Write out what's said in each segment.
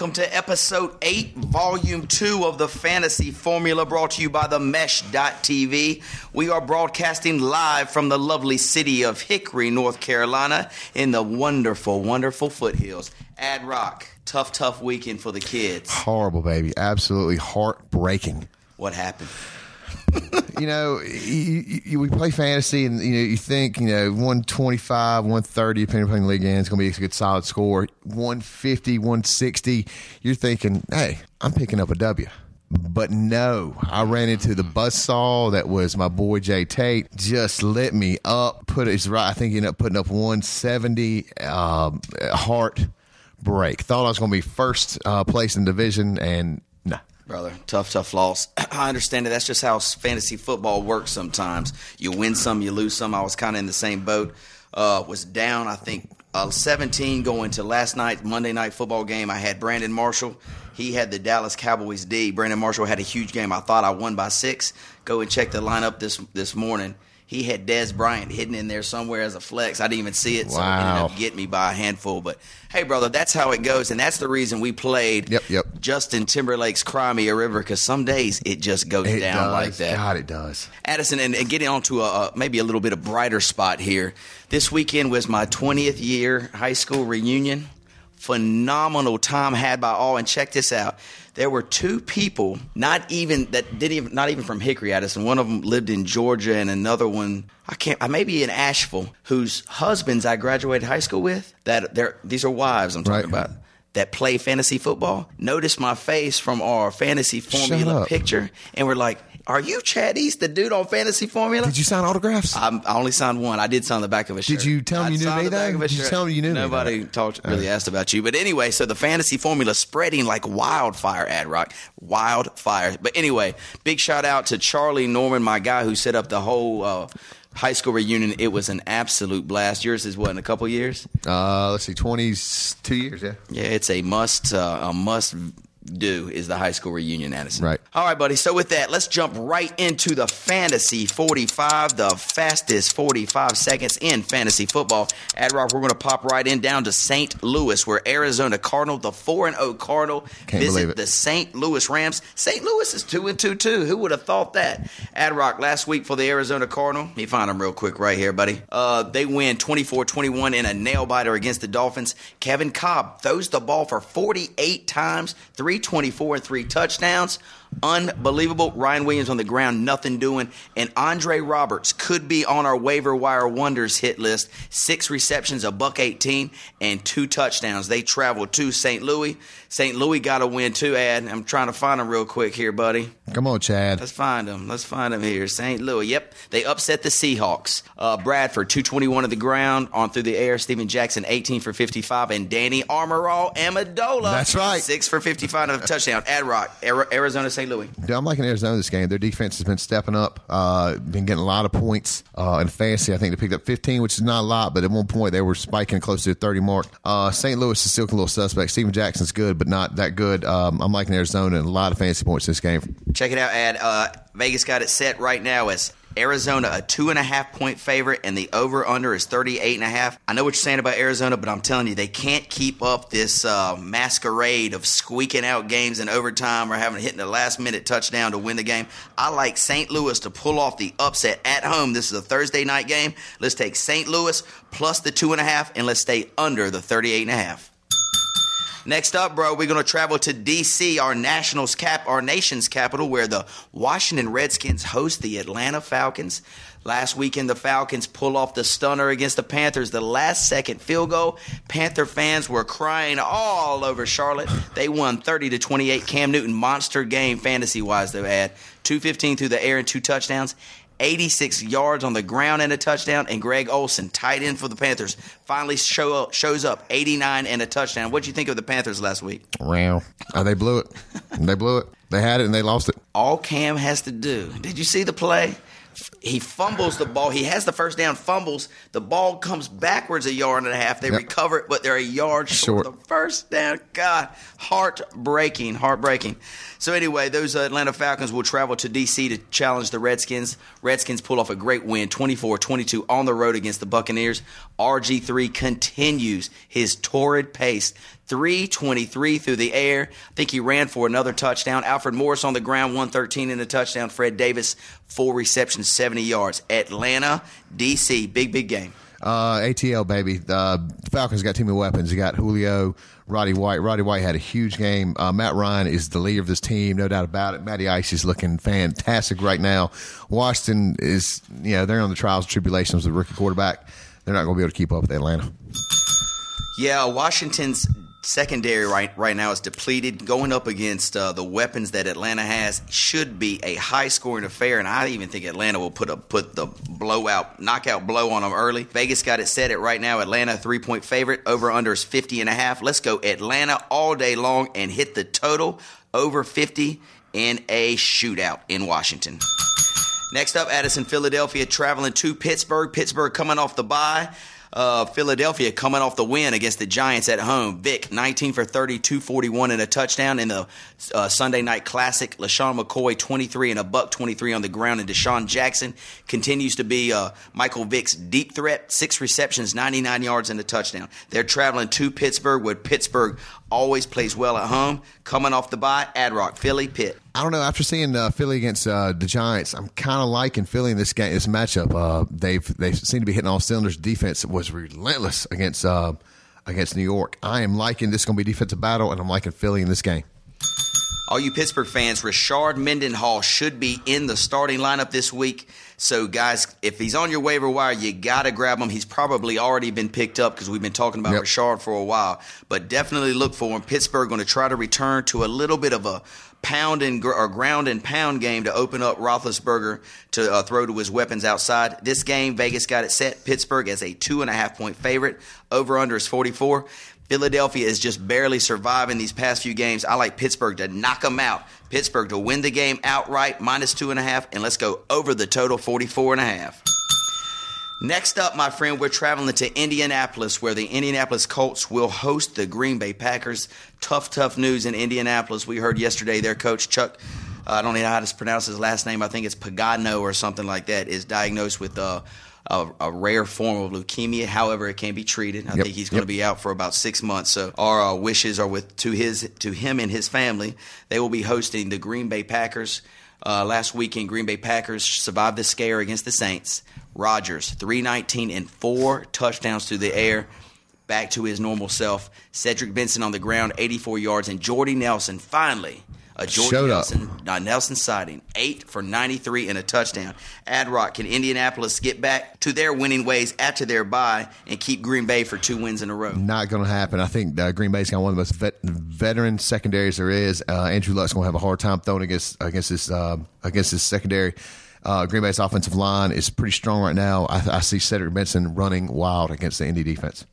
Welcome to episode 8, volume 2 of the Fantasy Formula brought to you by the Mesh.tv. We are broadcasting live from the lovely city of Hickory, North Carolina, in the wonderful, wonderful foothills. Ad Rock, tough, tough weekend for the kids. Horrible, baby. Absolutely heartbreaking. What happened? you know, you, you, we play fantasy, and you know, you think you know, one twenty five, one thirty, depending upon the league ends, going to be a good solid score. 150, 160, You're thinking, hey, I'm picking up a W. But no, I ran into the buzzsaw that was my boy Jay Tate. Just lit me up. Put it right. I think he ended up putting up 170. Um, heart break. Thought I was going to be first uh, place in division, and. Brother, tough, tough loss. I understand it. That's just how fantasy football works sometimes. You win some, you lose some. I was kind of in the same boat. Uh, was down, I think, uh, 17 going to last night, Monday night football game. I had Brandon Marshall. He had the Dallas Cowboys D. Brandon Marshall had a huge game. I thought I won by six. Go and check the lineup this this morning he had Dez Bryant hidden in there somewhere as a flex. I didn't even see it, wow. so it ended up getting me by a handful. But hey, brother, that's how it goes, and that's the reason we played yep, yep. Justin Timberlake's "Cry Me a River" because some days it just goes it down does. like that. God, it does. Addison, and, and getting onto a, a, maybe a little bit of brighter spot here. This weekend was my 20th year high school reunion. Phenomenal time had by all, and check this out there were two people, not even that didn't even not even from Hickory, Addison. One of them lived in Georgia, and another one I can't. I maybe in Asheville, whose husbands I graduated high school with. That they're these are wives I'm talking right. about that play fantasy football. Notice my face from our fantasy formula picture, and we're like, are you Chad East, the dude on Fantasy Formula? Did you sign autographs? I'm, i only signed one. I did sign the back of a shirt. Did you tell him you knew me though? Did you tell him you knew Nobody me? Nobody talked really right. asked about you. But anyway, so the Fantasy Formula spreading like wildfire. Ad Rock, wildfire. But anyway, big shout out to Charlie Norman, my guy who set up the whole. Uh, high school reunion. It was an absolute blast. Yours is what in a couple years? Uh, let's see, twenty two years. Yeah, yeah. It's a must, uh, a must do is the high school reunion, Addison. Right. All right, buddy. So with that, let's jump right into the fantasy 45, the fastest 45 seconds in fantasy football. Ad Rock, we're going to pop right in down to St. Louis, where Arizona Cardinal, the 4 and 0 Cardinal, Can't visit the St. Louis Rams. St. Louis is 2 and 2 too. Who would have thought that? Ad Rock, last week for the Arizona Cardinal, let me find them real quick right here, buddy. Uh, they win 24 21 in a nail biter against the Dolphins. Kevin Kolb throws the ball for 48 times, 324 and three touchdowns. Unbelievable. Ryan Williams on the ground, nothing doing. And Andre Roberts could be on our waiver wire wonders hit list. Six receptions, a buck 18, and two touchdowns. They traveled to St. Louis. St. Louis got a win too, Ad. I'm trying to find them real quick here, buddy. Come on, Chad. Let's find them. Let's find them here. St. Louis. Yep. They upset the Seahawks. Uh, Bradford, 221 of the ground, on through the air. Steven Jackson, 18 for 55. And Danny Armorall Amadola. That's right. 6 for 55 of a touchdown. Ad Rock, Arizona St. Louis. Dude, I'm liking Arizona this game. Their defense has been stepping up, uh, been getting a lot of points. Uh, in fantasy, I think they picked up 15, which is not a lot, but at one point they were spiking close to the 30 mark. Uh, St. Louis is still a little suspect. Steven Jackson's good, but not that good. Um, I'm liking Arizona and a lot of fantasy points this game. Check it out, Ad. Uh, Vegas got it set right now as Arizona, a two and a half point favorite, and the over under is 38 and a half. I know what you're saying about Arizona, but I'm telling you, they can't keep up this uh, masquerade of squeaking out games in overtime or having hitting the last minute touchdown to win the game. I like St. Louis to pull off the upset at home. This is a Thursday night game. Let's take St. Louis plus the two and a half, and let's stay under the 38 and a half. Next up, bro, we're gonna travel to DC, our nationals cap, our nation's capital, where the Washington Redskins host the Atlanta Falcons. Last weekend, the Falcons pull off the stunner against the Panthers, the last second field goal. Panther fans were crying all over Charlotte. They won 30 to 28. Cam Newton monster game fantasy wise, though. Add 215 through the air and two touchdowns. 86 yards on the ground and a touchdown, and Greg Olsen, tight end for the Panthers, finally show up, shows up 89 and a touchdown. What do you think of the Panthers last week? Wow. Oh, they blew it. they blew it. They had it and they lost it. All Cam has to do. Did you see the play? He fumbles the ball. He has the first down, fumbles. The ball comes backwards a yard and a half. They Yep. recover it, but they're a yard short. Short. The first down. God, heartbreaking, heartbreaking. So anyway, those uh, Atlanta Falcons will travel to D.C. to challenge the Redskins. Redskins pull off a great win, 24-22 on the road against the Buccaneers. RG3 continues his torrid pace. 323 through the air. I think he ran for another touchdown. Alfred Morris on the ground, 113 in the touchdown. Fred Davis, four receptions, 70 yards. Atlanta, D.C., big, big game. Uh, ATL baby. Uh, Falcons got too many weapons. You got Julio, Roddy White. Roddy White had a huge game. Uh, Matt Ryan is the leader of this team, no doubt about it. Matty Ice is looking fantastic right now. Washington is, you know, they're on the trials and tribulations with the rookie quarterback. They're not going to be able to keep up with Atlanta. Yeah, Washington's secondary right right now is depleted. Going up against uh, the weapons that Atlanta has should be a high scoring affair, and I even think Atlanta will put a put the blowout knockout blow on them early. Vegas got it set at right now. Atlanta three point favorite. Over under is 50 and a half. Let's go Atlanta all day long and hit the total over 50 in a shootout in Washington. Next up, Addison, Philadelphia traveling to Pittsburgh. Pittsburgh coming off the bye. Uh, Philadelphia coming off the win against the Giants at home. Vick, 19 for 30, 241 and a touchdown in the uh, Sunday night classic. LeSean McCoy, 23 and a buck 23 on the ground. And DeSean Jackson continues to be uh, Michael Vick's deep threat. Six receptions, 99 yards and a touchdown. They're traveling to Pittsburgh, where Pittsburgh always plays well at home. Coming off the bye, Ad Rock, Philly, Pitt. I don't know. After seeing uh, Philly against uh, the Giants, I'm kind of liking Philly in this game, this matchup. Uh, they've they seem to be hitting all cylinders. Defense was relentless against uh, against New York. I am liking this. Going to be defensive battle, and I'm liking Philly in this game. All you Pittsburgh fans, Rashard Mendenhall should be in the starting lineup this week. So, guys, if he's on your waiver wire, you got to grab him. He's probably already been picked up because we've been talking about Yep. Rashard for a while. But definitely look for him. Pittsburgh going to try to return to a little bit of a pound and gr- or ground and pound game to open up Roethlisberger to uh, throw to his weapons outside. This game, Vegas got it set. Pittsburgh as a two and a half point favorite. Over under is 44. Philadelphia is just barely surviving these past few games. I like Pittsburgh to knock them out. Pittsburgh to win the game outright, minus two and a half, and let's go over the total, 44 and a half. Next up, my friend, we're traveling to Indianapolis, where the Indianapolis Colts will host the Green Bay Packers. Tough, tough news in Indianapolis. We heard yesterday their coach, Chuck, uh, I don't know how to pronounce his last name. I think it's Pagano or something like that, is diagnosed with uh, a, a rare form of leukemia. However, it can be treated. I Yep, think he's going to yep. be out for about six months. So our uh, wishes are with to his to him and his family. They will be hosting the Green Bay Packers. Uh, last weekend, Green Bay Packers survived the scare against the Saints. Rodgers, 319 and four touchdowns through the air, back to his normal self. Cedric Benson on the ground, 84 yards, and Jordy Nelson finally. A Jordy Showed. Nelson, uh, Nelson sighting, eight for 93 and a touchdown. Ad Rock, can Indianapolis get back to their winning ways after their bye and keep Green Bay for two wins in a row? Not going to happen. I think uh, Green Bay's got one of the most vet- veteran secondaries there is. Uh, Andrew Luck's going to have a hard time throwing against against this uh, against this secondary. Uh, Green Bay's offensive line is pretty strong right now. I, I see Cedric Benson running wild against the Indy defense.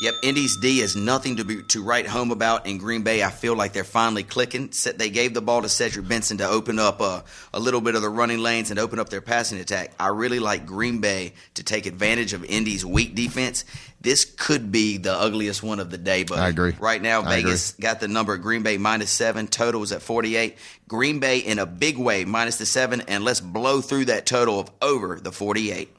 Yep, Indy's D is nothing to be to write home about in Green Bay. I feel like they're finally clicking. They gave the ball to Cedric Benson to open up a, a little bit of the running lanes and open up their passing attack. I really like Green Bay to take advantage of Indy's weak defense. This could be the ugliest one of the day, but I agree. Right now, I Vegas got the number at Green Bay minus seven. Total is at 48. Green Bay in a big way minus the seven, and let's blow through that total of over the 48.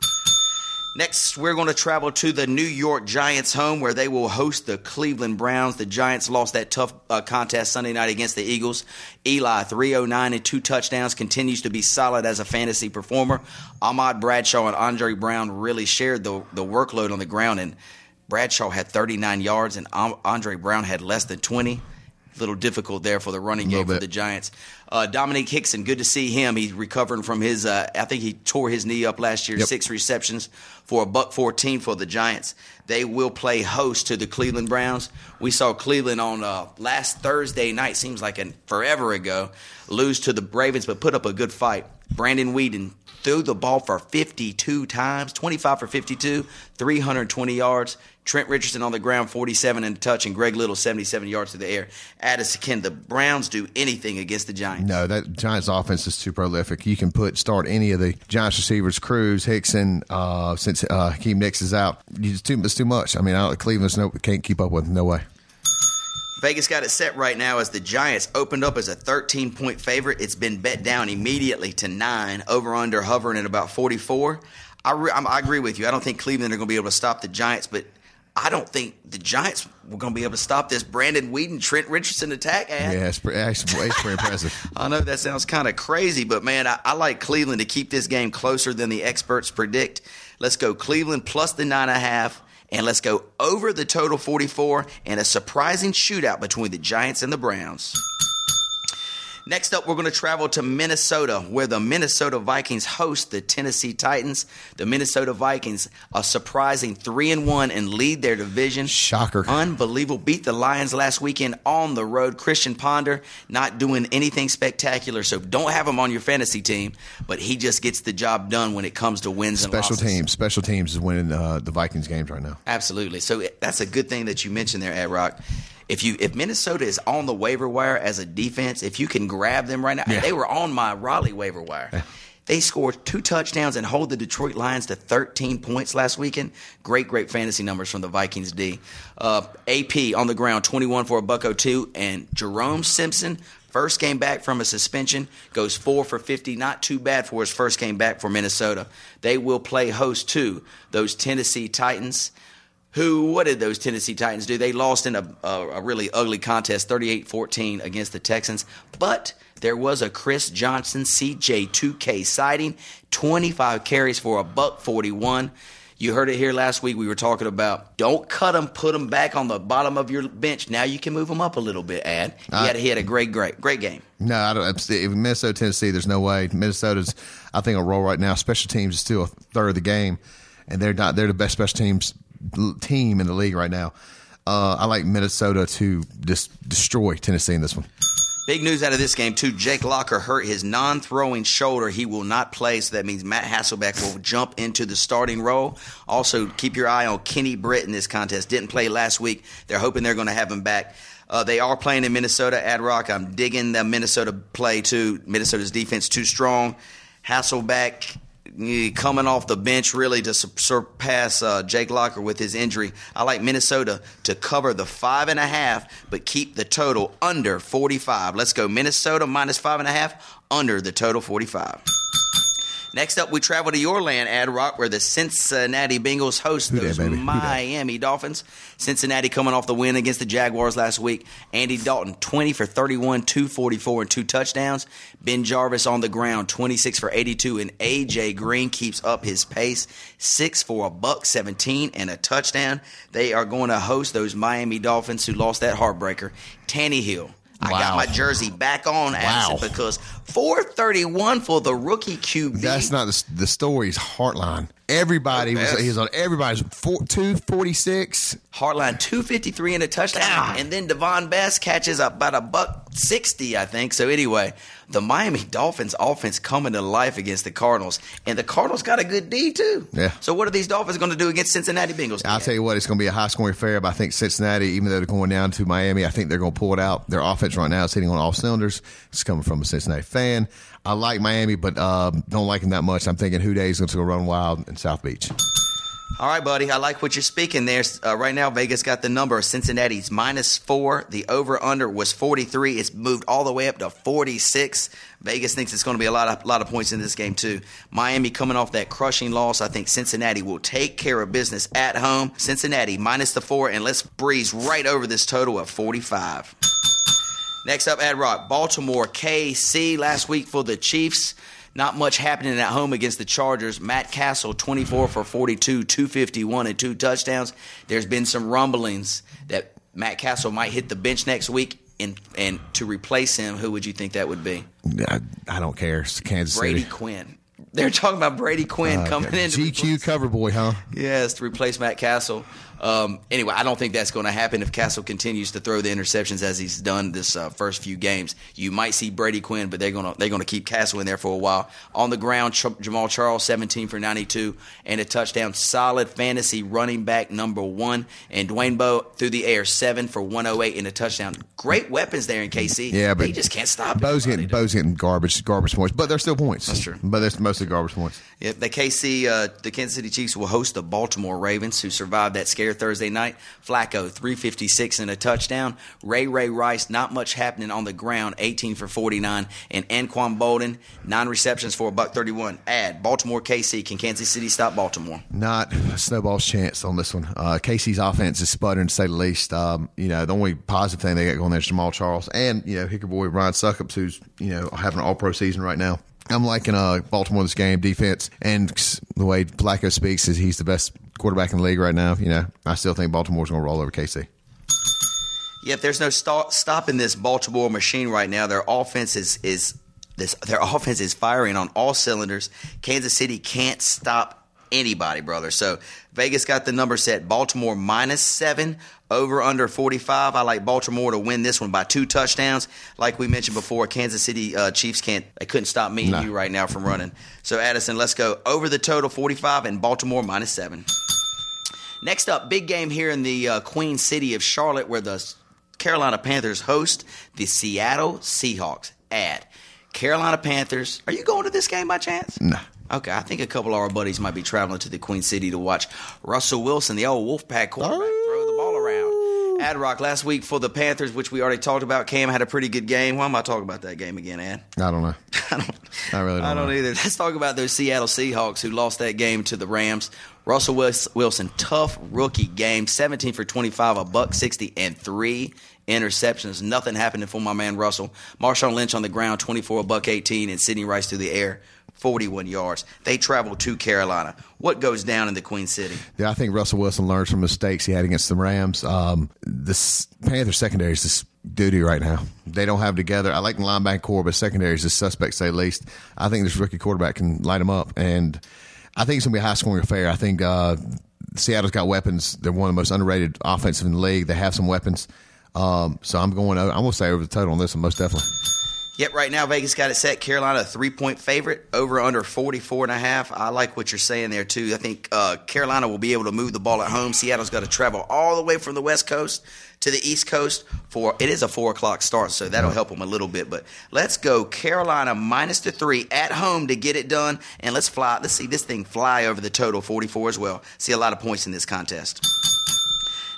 Next, we're going to travel to the New York Giants home where they will host the Cleveland Browns. The Giants lost that tough uh, contest Sunday night against the Eagles. Eli, 309 and two touchdowns, continues to be solid as a fantasy performer. Ahmad Bradshaw and Andre Brown really shared the, the workload on the ground, and Bradshaw had 39 yards, and Andre Brown had less than 20 little difficult there for the running game for the Giants. Uh, Domenik Hixon, good to see him. He's recovering from his. Uh, I think he tore his knee up last year. Yep. Six receptions for a buck fourteen for the Giants. They will play host to the Cleveland Browns. We saw Cleveland on uh, last Thursday night. Seems like an forever ago. Lose to the Ravens, but put up a good fight. Brandon Weeden threw the ball for 52 times, 25 for 52, 320 yards. Trent Richardson on the ground, 47 and a touch, and Greg Little, 77 yards to the air. Addis, can the Browns do anything against the Giants? No, that Giants offense is too prolific. You can put start any of the Giants receivers, Cruz, Hixon, uh, since uh, Hakeem Nicks is out. It's too, it's too much. I mean, I, Cleveland's no, can't keep up with No way. Vegas got it set right now as the Giants opened up as a 13 point favorite. It's been bet down immediately to nine, over under hovering at about 44. I, re- I agree with you. I don't think Cleveland are going to be able to stop the Giants, but I don't think the Giants were going to be able to stop this Brandon Weeden, Trent Richardson attack. Ad. Yeah, it's, pretty, it's pretty impressive. I know that sounds kind of crazy, but man, I, I, like Cleveland to keep this game closer than the experts predict. Let's go Cleveland plus the nine and a half and let's go over the total 44 and a surprising shootout between the Giants and the Browns. Next up, we're going to travel to Minnesota, where the Minnesota Vikings host the Tennessee Titans. The Minnesota Vikings, a surprising three and one, and lead their division. Shocker! Unbelievable. Beat the Lions last weekend on the road. Christian Ponder not doing anything spectacular, so don't have him on your fantasy team. But he just gets the job done when it comes to wins and special losses. teams. Special teams is winning uh, the Vikings games right now. Absolutely. So that's a good thing that you mentioned there, Ad Rock if you if Minnesota is on the waiver wire as a defense, if you can grab them right now, yeah. they were on my Raleigh waiver wire. Yeah. They scored two touchdowns and hold the Detroit Lions to 13 points last weekend. Great, great fantasy numbers from the Vikings D. Uh, AP on the ground, 21 for a buck 02, and Jerome Simpson, first game back from a suspension, goes four for 50. Not too bad for his first game back for Minnesota. They will play host to those Tennessee Titans who what did those Tennessee Titans do? They lost in a, a, a really ugly contest, 38-14 against the Texans. But there was a Chris Johnson CJ2K sighting, 25 carries for a buck 41. You heard it here last week. We were talking about don't cut them, put them back on the bottom of your bench. Now you can move them up a little bit. Ad, he had, he had a great, great, great game. No, I don't. Minnesota, Tennessee, there's no way. Minnesota's, I think, a roll right now. Special teams is still a third of the game, and they're not. They're the best special teams team in the league right now. Uh, I like Minnesota to just destroy Tennessee in this one. Big news out of this game, too. Jake Locker hurt his non throwing shoulder. He will not play, so that means Matt Hasselbeck will jump into the starting role. Also, keep your eye on Kenny Britt in this contest. Didn't play last week. They're hoping they're going to have him back. Uh, they are playing in Minnesota Ad Rock. I'm digging the Minnesota play, too. Minnesota's defense too strong. Hasselbeck coming off the bench really to surpass uh, Jake Locker with his injury. I like Minnesota to cover the five and a half, but keep the total under 45. Let's go Minnesota minus five and a half under the total 45. Next up, we travel to your land, Ad Rock, where the Cincinnati Bengals host those Miami Dolphins. Cincinnati coming off the win against the Jaguars last week. Andy Dalton, 20 for 31, 244, and two touchdowns. BenJarvus on the ground, 26 for 82, and A.J. Green keeps up his pace, 6 for a buck 17 and a touchdown. They are going to host those Miami Dolphins who lost that heartbreaker. Tannehill, I got my jersey back on wow. because 431 for the rookie QB. That's not the, the story's Hartline. Everybody was he's on everybody's four, 246. Hartline 253 and a touchdown. God. And then Davone Bess catches up about a buck 60, I think. So anyway, the Miami Dolphins offense coming to life against the Cardinals. And the Cardinals got a good D too. Yeah. So what are these Dolphins going to do against Cincinnati Bengals? I'll tell you what, it's going to be a high scoring affair, but I think Cincinnati, even though they're going down to Miami, I think they're going to pull it out. Their offense right now is hitting on all cylinders. It's coming from a Cincinnati fan. I like Miami, but uh, don't like them that much. I'm thinking Who is going to go run wild in South Beach. All right, buddy. I like what you're speaking there. Uh, right now, Vegas got the number. Cincinnati's minus four. The over under was 43. It's moved all the way up to 46. Vegas thinks it's going to be a lot of lot of points in this game too. Miami coming off that crushing loss. I think Cincinnati will take care of business at home. Cincinnati minus the four, and let's breeze right over this total of 45. Next up, Ad Rock, Baltimore KC last week for the Chiefs. Not much happening at home against the Chargers. Matt Cassel, 24 for 42, 251, and two touchdowns. There's been some rumblings that Matt Cassel might hit the bench next week. And, and to replace him, who would you think that would be? I, I don't care. It's Kansas Brady City. Quinn. They're talking about Brady Quinn Uh, coming in. GQ replace- cover boy, huh? Yes, to replace Matt Cassel. Um, anyway, I don't think that's going to happen if Cassel continues to throw the interceptions as he's done this uh, first few games. You might see Brady Quinn, but they're going to they're going to keep Cassel in there for a while. On the ground, Ch- Jamaal Charles, 17 for 92 and a touchdown. Solid fantasy running back number one, and Dwayne Bowe through the air, seven for 108 and a touchdown. Great weapons there in KC. Yeah, but he just can't stop. Everybody, getting Bowe's getting garbage garbage points, but they're still points. That's true. But they're mostly garbage points. Yep, the KC, uh, the Kansas City Chiefs will host the Baltimore Ravens, who survived that scare Thursday night. Flacco, 356 and a touchdown. Ray Ray Rice, not much happening on the ground, 18 for 49. And Anquan Boldin, nine receptions for a buck 31. Add Baltimore KC. Can Kansas City stop Baltimore? Not a snowball's chance on this one. Uh, KC's offense is sputtering to say the least. Um, you know, the only positive thing they got going there is Jamaal Charles and you know Hicker boy Ryan Succop's, who's you know having an All Pro season right now. I'm liking uh, Baltimore this game defense and the way Flacco speaks is he's the best quarterback in the league right now. You know, I still think Baltimore's going to roll over KC. Yep, there's no stop, stopping this Baltimore machine right now. Their offense is is this their offense is firing on all cylinders. Kansas City can't stop anybody, brother. So Vegas got the number set. Baltimore minus seven, over under 45. I like Baltimore to win this one by two touchdowns. Like we mentioned before, Kansas City uh, Chiefs can't they couldn't stop me No. and you right now from running. So Addison, let's go over the total 45 and Baltimore minus seven. Next up, big game here in the uh, Queen City of Charlotte, where the Carolina Panthers host the Seattle Seahawks. At Carolina Panthers, are you going to this game by chance? No. Okay, I think a couple of our buddies might be traveling to the Queen City to watch Russell Wilson, the old Wolfpack quarterback, throw the ball around. Oh. Ad Rock last week for the Panthers, which we already talked about. Cam had a pretty good game. Why am I talking about that game again, Ad? I don't know. I don't, I really don't I don't know. either. Let's talk about those Seattle Seahawks who lost that game to the Rams. Russell Wilson, tough rookie game, 17 for 25, a buck 60, and three interceptions. Nothing happening for my man Russell. Marshawn Lynch on the ground, 24, a buck 18, and Sidney Rice through the air, 41 yards. They travel to Carolina. What goes down in the Queen City? Yeah, I think Russell Wilson learns from mistakes he had against the Rams. Um, this Panther secondary is just doo right now. They don't have together. I like the linebacker core, but secondary is just suspect, say least. I think this rookie quarterback can light them up, and I think it's going to be a high scoring affair. I think uh, Seattle's got weapons. They're one of the most underrated offensive in the league. They have some weapons. Um, so I'm going. I'm going to say over the total on this one, most definitely. Yep, right now Vegas got it set. Carolina three point favorite, over under 44 and a half. I like what you're saying there too. I think uh, Carolina will be able to move the ball at home. Seattle's got to travel all the way from the West Coast to the East Coast for it is a four o'clock start, so that'll help them a little bit. But let's go Carolina minus the three at home to get it done, and let's fly. Let's see this thing fly over the total 44 as well. See a lot of points in this contest.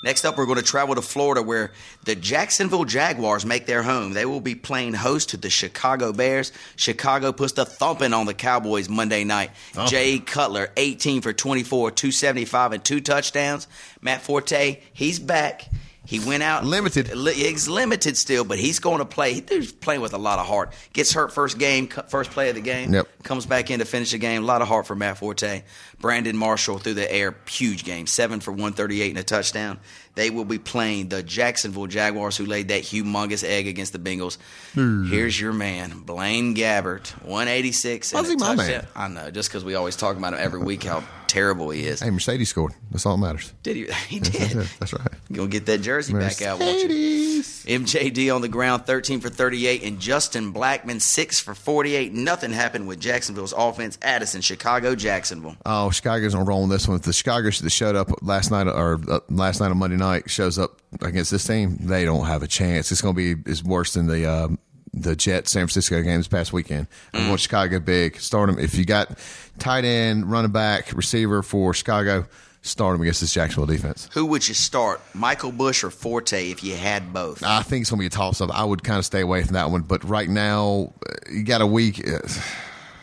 Next up, we're going to travel to Florida where the Jacksonville Jaguars make their home. They will be playing host to the Chicago Bears. Chicago puts the thumping on the Cowboys Monday night. Jay Cutler, 18 for 24, 275, and two touchdowns. Matt Forte, he's back. He went out Limited. Li- He's limited still, but he's going to play. He's playing with a lot of heart. Gets hurt first game, first play of the game. Yep. Comes back in to finish the game. A lot of heart for Matt Forte. Brandon Marshall through the air, huge game, seven for 138 and a touchdown. They will be playing the Jacksonville Jaguars, who laid that humongous egg against the Bengals. Hmm. Here's your man, Blaine Gabbert, 186. and How's he my man? I know, just because we always talk about him every week how terrible he is. Hey, Marcedes scored. That's all that matters. Did he? He did. That's right. You gonna get that jersey back out, won't you? MJD on the ground, 13 for 38, and Justin Blackmon, 6 for 48. Nothing happened with Jacksonville's offense. Addison, Chicago, Jacksonville. Oh, Chicago's gonna roll on this one. If the Chicago that showed up last night or uh, last night on Monday night shows up against this team, they don't have a chance. It's going to be is worse than the uh, the Jet San Francisco game this past weekend. I want Chicago big. Start them if you got tight end, running back, receiver for Chicago. Start them against this Jacksonville defense. Who would you start, Michael Bush or Forte, if you had both? I think it's going to be a toss up. I would kind of stay away from that one. But right now, uh, you got a week. uh,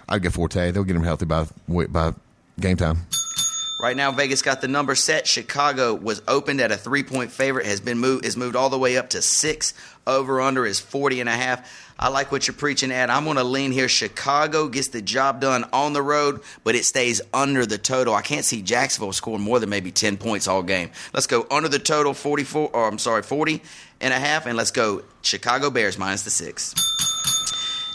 I'd get Forte. They'll get him healthy by by game time. Right now, Vegas got the number set. Chicago was opened at a three point favorite, has been moved, is moved all the way up to six. Over under is 40 and a half. I like what you're preaching at. I'm going to lean here. Chicago gets the job done on the road, but it stays under the total. I can't see Jacksonville scoring more than maybe 10 points all game. Let's go under the total 44 or I'm sorry, 40 and a half and let's go Chicago Bears minus the 6.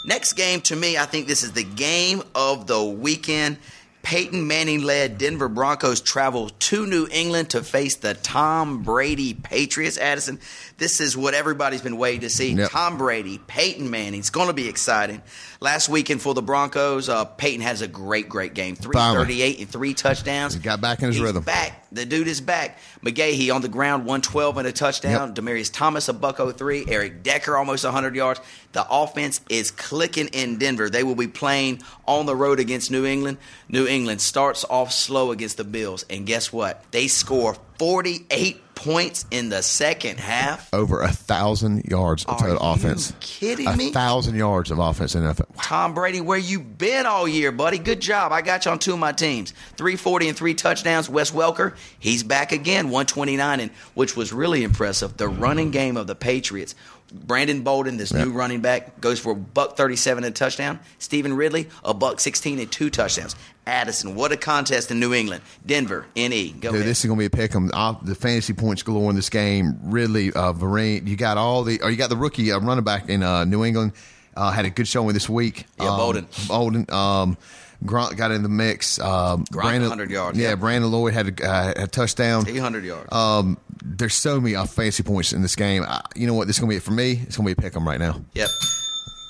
Next game to me, I think this is the game of the weekend. Peyton Manning led Denver Broncos travel to New England to face the Tom Brady Patriots. Addison, this is what everybody's been waiting to see. Yep. Tom Brady, Peyton Manning. It's going to be exciting. Last weekend for the Broncos, uh, Peyton has a great, great game. 338 and three touchdowns. He got back in his He's rhythm. back. The dude is back. McGahee on the ground, 112 and a touchdown. Demaryius Thomas, a buck 03. Eric Decker, almost 100 yards. The offense is clicking in Denver. They will be playing on the road against New England. New England starts off slow against the Bills. And guess what? They score 48 points in the second half. Over a thousand yards of Are total you offense. kidding a me? thousand yards of offense in NFL. Tom Brady, where you been all year, buddy? Good job. I got you on two of my teams. 340 and three touchdowns. Wes Welker, he's back again, 129, and which was really impressive. The running game of the Patriots. Brandon Bolden, this new running back, goes for a buck 37 and a touchdown. Stevan Ridley, a buck 16 and two touchdowns. Addison, what a contest in New England. Denver, NE. Go Dude, ahead. this is going to be a pick 'em. Off the fantasy points galore in this game. Ridley, uh, Vereen, you got all the, or you got the rookie uh, running back in uh, New England. Uh, had a good showing this week. Yeah, um, Bolden. Bolden. Um, Gronk got in the mix. Um, Gronk, 100 yards, Yeah, yeah. Brandon Lloyd had a, uh, a touchdown. 800 yards. Um, there's so many fantasy points in this game. I, you know what? This is going to be it for me. It's going to be a pick 'em right now. Yep.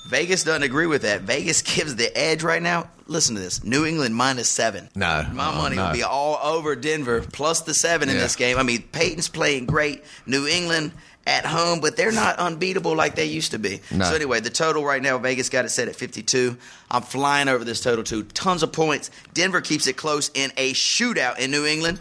Vegas doesn't agree with that. Vegas gives the edge right now. Listen to this: New England minus seven. No. my Oh, money no. will be all over Denver plus the seven in Yeah. this game. I mean, Peyton's playing great. New England at home, but they're not unbeatable like they used to be. No. So anyway, the total right now, Vegas got it set at 52. I'm flying over this total too. Tons of points. Denver keeps it close in a shootout in New England.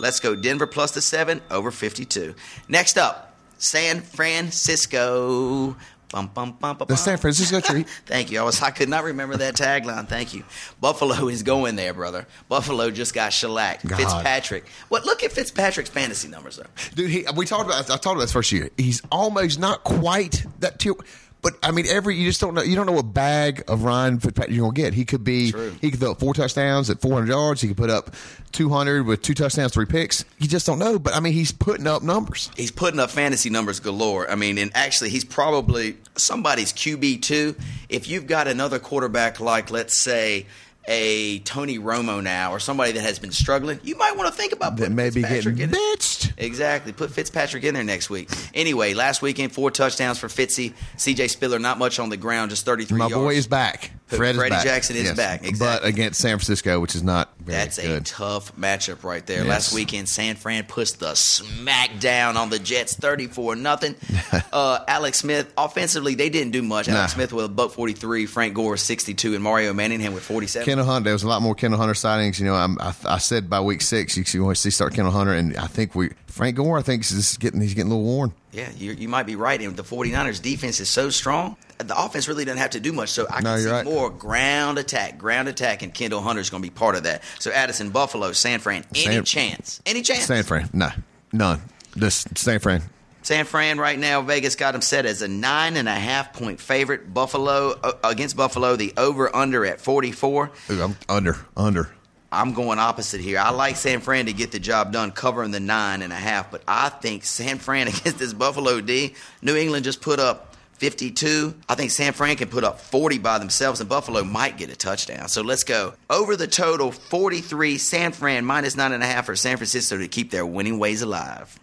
Let's go Denver plus the seven over 52. Next up, San Francisco. Bum, bum, bum, The San. Francisco treat. Thank you. I was I could not remember that tagline. Thank you. Buffalo is going there, brother. Buffalo just got shellacked. God. Fitzpatrick. What? Look at Fitzpatrick's fantasy numbers though. Dude, he, we talked about. I talked about this first year. He's almost not quite that tier, but I mean, every you just don't know. You don't know what bag of Ryan Fitzpatrick you're gonna get. He could be. True. He could throw four touchdowns at 400 yards. He could put up 200 with two touchdowns, three picks. You just don't know. But I mean, he's putting up numbers. He's putting up fantasy numbers galore. I mean, and actually, he's probably somebody's QB two. If you've got another quarterback like, let's say, a Tony Romo now, or somebody that has been struggling, you might want to think about That putting may be Fitzpatrick getting in it. bitched. Exactly. Put Fitzpatrick in there next week. Anyway, last weekend, four touchdowns for Fitzy. CJ Spiller, not much on the ground, just 33 My yards. boy is back. Fred Freddie. Jackson is Yes. back, But against San Francisco, which is not very That's a tough matchup right there. Yes. Last weekend, San Fran pushed the smack down on the Jets, thirty-four nothing. uh, Alex Smith, offensively, they didn't do much. Alex Nah. Smith with a buck forty-three, Frank Gore sixty-two, and Mario Manningham with forty-seven. Kendall Hunter. There was a lot more Kendall Hunter sightings. You know, I'm, I, I said by week six you see, want to see start Kendall Hunter, and I think we Frank Gore. I think is getting he's getting a little worn. yeah, you, you might be right. And the 49ers defense is so strong, the offense really doesn't have to do much. So I No, can see right. more ground attack, ground attack, and Kendall Hunter's going to be part of that. So Addison, Buffalo, San Fran, any San- chance? Any chance? San Fran, no, none. Just San Fran. San Fran right now, Vegas got them set as a nine and a half point favorite. Buffalo uh, against Buffalo, the over under at 44. Ooh, I'm under under. I'm going opposite here. I like San Fran to get the job done, covering the nine and a half, but I think San Fran against this Buffalo D, New England just put up 52. I think San Fran can put up 40 by themselves, and Buffalo might get a touchdown. So let's go over the total 43. San Fran minus nine and a half for San Francisco to keep their winning ways alive.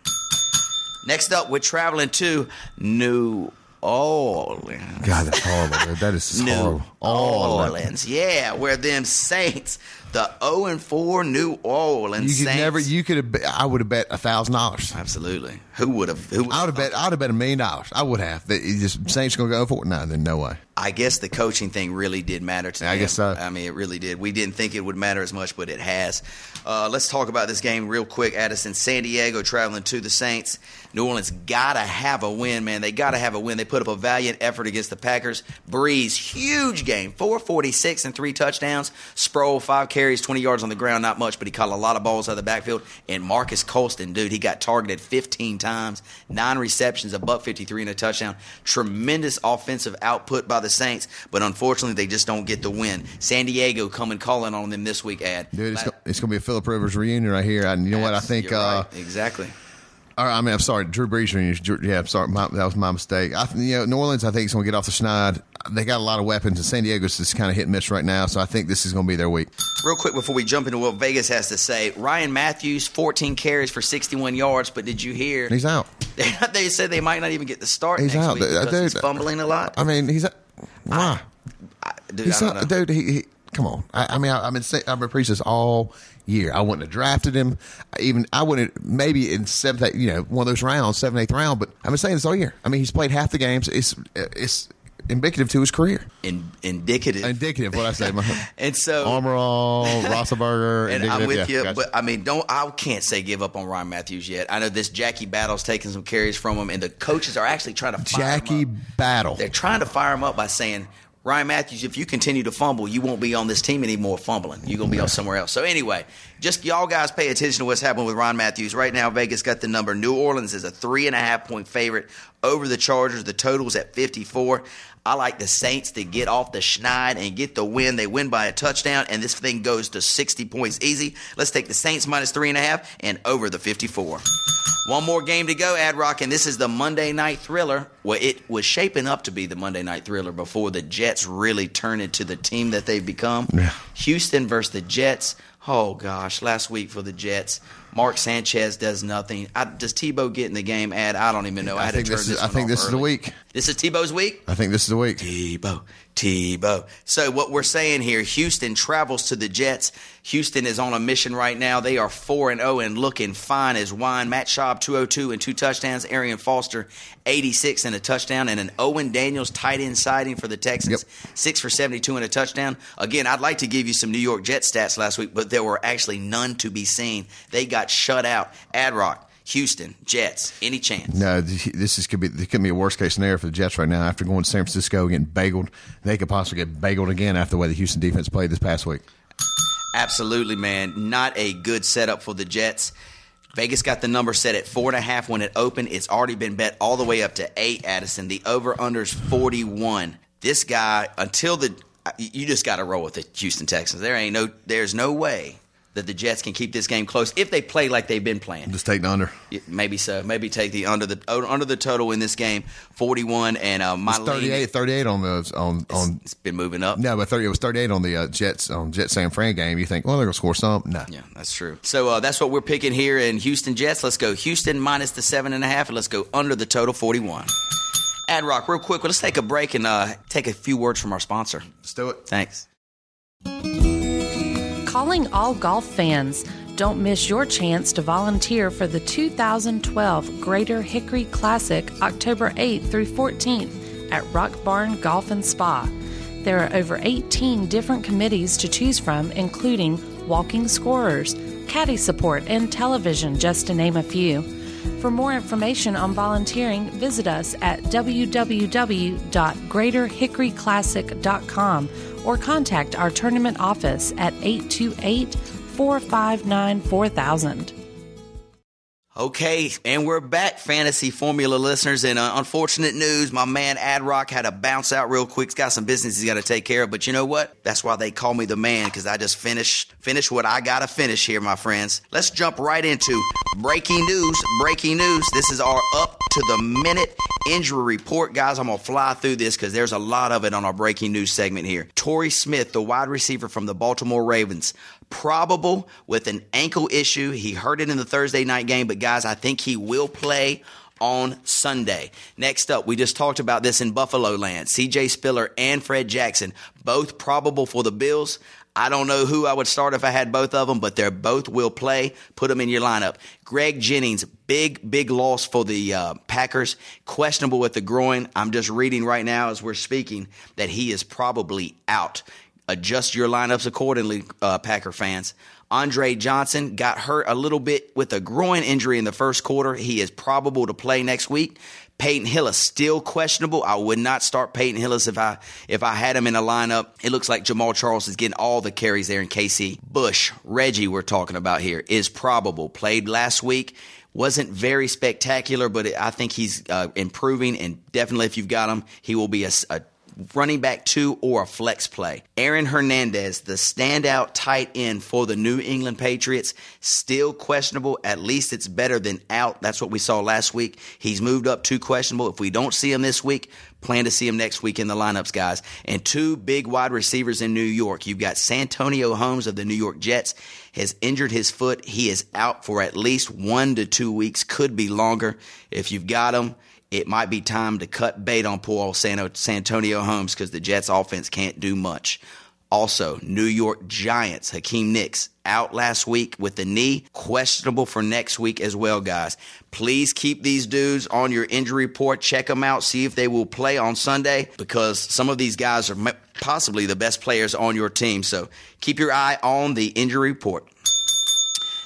Next up, we're traveling to New Orleans. God, that's horrible. That is New horrible. All of it. Orleans, yeah, where them Saints, the 0 and 4 New Orleans You could Saints. never. You could have. bet- I would have bet a thousand dollars. Absolutely. Who would have? Who? I would have bet. I would have bet a million dollars. I would have. That just Saints gonna go for it. No, then no way. I guess the coaching thing really did matter to Yeah, I guess so. I mean, it really did. We didn't think it would matter as much, but it has. Uh, let's talk about this game real quick. Addison, San Diego traveling to the Saints. New Orleans gotta have a win, man. They gotta have a win. They put up a valiant effort against the Packers. Brees, huge game, four forty six and three touchdowns. Sproles five carries, 20 yards on the ground, not much, but he caught a lot of balls out of the backfield. And Marques Colston, dude, he got targeted 15 times, nine receptions, a buck 53 and a touchdown. Tremendous offensive output by the Saints, but unfortunately, they just don't get the win. San Diego coming calling on them this week, ad. Dude, it's, go- it's going to be a Philip Rivers reunion right here. And you know what? I think. Uh, right. exactly. I mean, I'm sorry, Drew Brees reunion. Yeah, I'm sorry. My, that was my mistake. I, you know, New Orleans, I think, is going to get off the schneid. They got a lot of weapons, and San Diego's just kind of hit and miss right now. So I think this is going to be their week. Real quick before we jump into what Vegas has to say, Ryan Mathews, 14 carries for 61 yards, but did you hear? He's out. they said they might not even get the start He's next out. week Dude, because he's fumbling a lot. I mean, he's why? I, dude, He's I not, dude. He, he come on. I, I mean, I, I've been saying, I've been preaching this all year. I wouldn't have drafted him. I even I wouldn't maybe in seventh, you know, one of those rounds, seventh, eighth round. But I've been saying this all year. I mean, he's played half the games. It's it's indicative to his career. In, indicative. Indicative. What I say, my and so, Armorall, Rossenberger. and I'm with Yeah, you, gotcha. but I mean, don't I can't say give up on Ryan Mathews yet. I know this Jackie Battle's taking some carries from him, and the coaches are actually trying to fire him Jackie. Battle. They're trying to fire him up by saying, Ryan Mathews, if you continue to fumble, you won't be on this team anymore fumbling. You're going to be on somewhere else. So, anyway, just y'all guys pay attention to what's happening with Ryan Matthews. Right now, Vegas got the number. New Orleans is a three and a half point favorite over the Chargers. The total's at 54. I like the Saints to get off the schneid and get the win. They win by a touchdown, and this thing goes to 60 points easy. Let's take the Saints minus three and a half and over the 54. One more game to go, Ad Rock, and this is the Monday night thriller. Well, it was shaping up to be the Monday night thriller before the Jets really turned into the team that they've become. Yeah. Houston versus the Jets. Oh gosh, last week for the Jets, Mark Sanchez does nothing. I, does Tebow get in the game? Ad, I don't even know. I, I think to turn this is-. I think this is the week. This is Tebow's week. I think this is the week. Tebow, Tebow. So what we're saying here, Houston travels to the Jets. Houston is on a mission right now. They are four and zero and looking fine as wine. Matt Schaub two hundred two and two touchdowns. Arian Foster eighty six and a touchdown, and an Owen Daniels tight end sighting for the Texans. Six for seventy two and a touchdown. Again, I'd like to give you some New York Jets stats last week, but there were actually none to be seen. They got shut out. Ad Rock. Houston Jets. Any chance? No, this is could be this could be a worst case scenario for the Jets right now. After going to San Francisco and getting bageled, they could possibly get bageled again after the way the Houston defense played this past week. Absolutely, man. Not a good setup for the Jets. Vegas got the number set at four and a half when it opened. It's already been bet all the way up to eight, Addison. The over under is 41. This guy, until the. You just got to roll with the Houston Texans. There ain't no. There's no way that the Jets can keep this game close if they play like they've been playing. Just take the under. Maybe so. Maybe take the under the under the total in this game, 41. And uh, my It's 38, lean, 38 on the on on. it's been moving up. No, but 30, it was 38 on the uh, Jets on Jet San Fran game. You think, well, they're going to score some? No. Yeah, that's true. So uh, that's what we're picking here in Houston Jets. Let's go Houston minus the seven and a half, and let's go under the total forty one. Ad Rock, real quick, let's take a break and uh, take a few words from our sponsor. Let's do it. Thanks. Calling all golf fans. Don't miss your chance to volunteer for the 2012 Greater Hickory Classic October 8th through 14th at Rock Barn Golf and Spa. There are over 18 different committees to choose from, including walking scorers, caddy support, and television, just to name a few. For more information on volunteering, visit us at www.greaterhickoryclassic.com or contact our tournament office at 828 459 4000. Okay, and we're back, Fantasy Formula listeners. And uh, unfortunate news, my man Ad Rock had to bounce out real quick. He's got some business he's got to take care of. But you know what? That's why they call me the man because I just finished finished what I got to finish here, my friends. Let's jump right into breaking news. Breaking news. This is our up to the minute injury report, guys. I'm gonna fly through this because there's a lot of it on our breaking news segment here. Torrey Smith, the wide receiver from the Baltimore Ravens, probable with an ankle issue. He hurt it in the Thursday night game, but guys, I think he will play on Sunday. Next up, we just talked about this in Buffalo land. CJ Spiller and Fred Jackson, both probable for the Bills. I don't know who I would start if I had both of them, but they're both will play. Put them in your lineup. Greg Jennings, big, big loss for the uh, Packers. Questionable with the groin. I'm just reading right now as we're speaking that he is probably out. Adjust your lineups accordingly, uh, Packer fans. Andre Johnson got hurt a little bit with a groin injury in the first quarter. He is probable to play next week. Peyton Hillis still questionable. I would not start Peyton Hillis if I if I had him in a lineup. It looks like Jamaal Charles is getting all the carries there in KC. Bush, Reggie, we're talking about here is probable. Played last week wasn't very spectacular, but I think he's uh, improving. And definitely, if you've got him, he will be a, a running back two or a flex play. Aaron Hernandez, the standout tight end for the New England Patriots, still questionable. At least it's better than out. That's what we saw last week. He's moved up to questionable. If we don't see him this week, plan to see him next week in the lineups, guys. And two big wide receivers in New York. You've got Santonio Holmes of the New York Jets has injured his foot. He is out for at least one to two weeks, could be longer. If you've got him, it might be time to cut bait on poor San Santonio Holmes because the Jets offense can't do much. Also, New York Giants, Hakeem Nicks, out last week with the knee, questionable for next week as well, guys. Please keep these dudes on your injury report. Check them out, see if they will play on Sunday because some of these guys are possibly the best players on your team. So keep your eye on the injury report.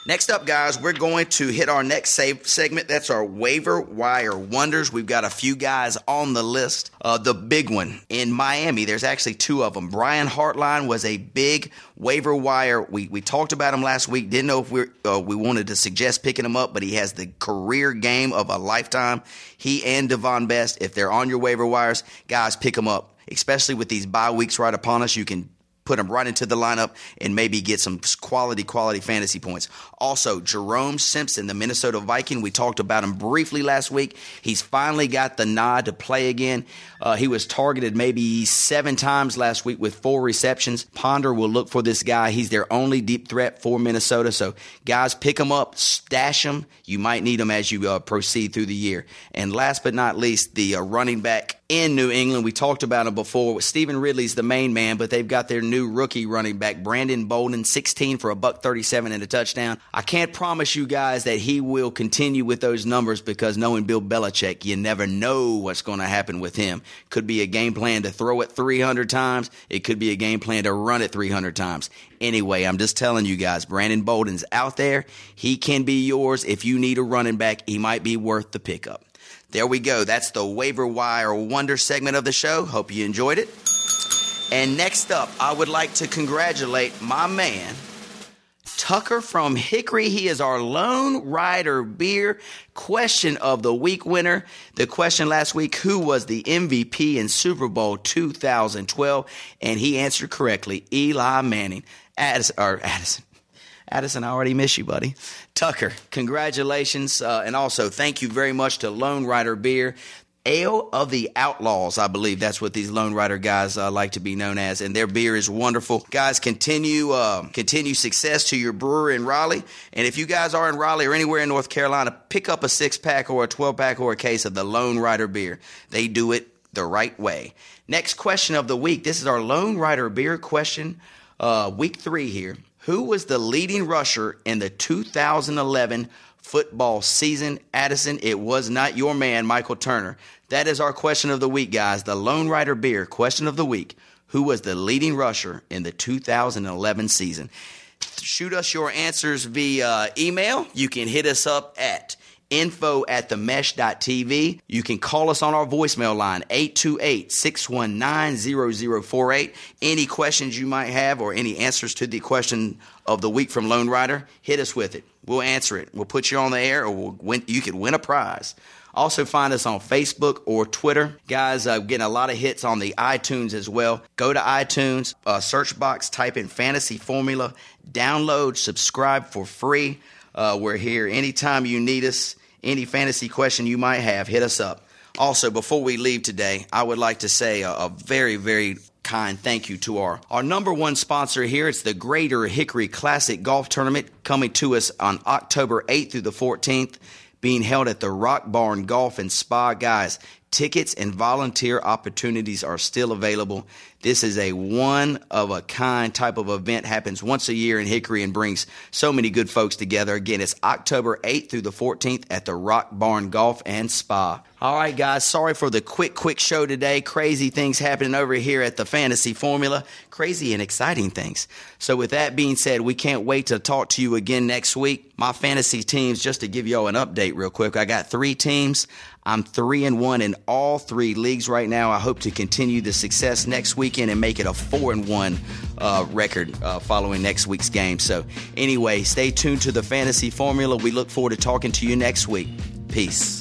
Next up, guys, we're going to hit our next save segment. That's our waiver wire wonders. We've got a few guys on the list. Uh, the big one in Miami, there's actually two of them. Brian Hartline was a big waiver wire. We, we talked about him last week. Didn't know if we uh, we wanted to suggest picking him up, but he has the career game of a lifetime. He and Davone Bess, if they're on your waiver wires, guys, pick them up. Especially with these bye weeks right upon us, you can put him right into the lineup and maybe get some quality, quality fantasy points. Also, Jerome Simpson, the Minnesota Viking, we talked about him briefly last week. He's finally got the nod to play again. Uh, he was targeted maybe seven times last week with four receptions. Ponder will look for this guy. He's their only deep threat for Minnesota. So, guys, pick him up, stash him. You might need him as you uh, proceed through the year. And last but not least, the uh, running back in New England. We talked about him before. Stevan Ridley's the main man, but they've got their new rookie running back, Brandon Bolden, 16 for a buck 37 and a touchdown. I can't promise you guys that he will continue with those numbers because knowing Bill Belichick, you never know what's going to happen with him. Could be a game plan to throw it 300 times. It could be a game plan to run it 300 times. Anyway, I'm just telling you guys, Brandon Bolden's out there. He can be yours. If you need a running back, he might be worth the pickup. There we go. That's the waiver wire wonder segment of the show. Hope you enjoyed it. And next up, I would like to congratulate my man, Tucker from Hickory. He is our lone rider beer question of the week winner. The question last week who was the MVP in Super Bowl 2012? And he answered correctly Eli Manning. Addison, or Addison. Addison, I already miss you, buddy. Tucker, congratulations. Uh, and also, thank you very much to Lone Rider Beer. Ale of the Outlaws, I believe that's what these Lone Rider guys uh, like to be known as, and their beer is wonderful. Guys, continue uh, continue success to your brewer in Raleigh, and if you guys are in Raleigh or anywhere in North Carolina, pick up a six pack or a twelve pack or a case of the Lone Rider beer. They do it the right way. Next question of the week. This is our Lone Rider beer question, uh, week three here. Who was the leading rusher in the 2011 football season? Addison, it was not your man, Michael Turner. That is our question of the week, guys. The Lone Rider Beer question of the week. Who was the leading rusher in the 2011 season? Shoot us your answers via email. You can hit us up at info at themesh.tv. You can call us on our voicemail line, 828-619-0048. Any questions you might have or any answers to the question of the week from Lone Rider, hit us with it. We'll answer it. We'll put you on the air or we'll win, you could win a prize. Also, find us on Facebook or Twitter. Guys, uh, getting a lot of hits on the iTunes as well. Go to iTunes, uh, search box, type in Fantasy Formula, download, subscribe for free. Uh, we're here anytime you need us. Any fantasy question you might have, hit us up. Also, before we leave today, I would like to say a, a very, very kind thank you to our, our number one sponsor here. It's the Greater Hickory Classic Golf Tournament coming to us on October 8th through the 14th, being held at the Rock Barn Golf and Spa. Guys, tickets and volunteer opportunities are still available. This is a one of a kind type of event happens once a year in Hickory and brings so many good folks together. Again, it's October 8th through the 14th at the Rock Barn Golf and Spa. All right, guys, sorry for the quick, quick show today. Crazy things happening over here at the Fantasy Formula. Crazy and exciting things. So, with that being said, we can't wait to talk to you again next week. My fantasy teams, just to give y'all an update real quick, I got three teams. I'm three and one in all three leagues right now. I hope to continue the success next weekend and make it a four and one uh, record uh, following next week's game. So, anyway, stay tuned to the fantasy formula. We look forward to talking to you next week. Peace.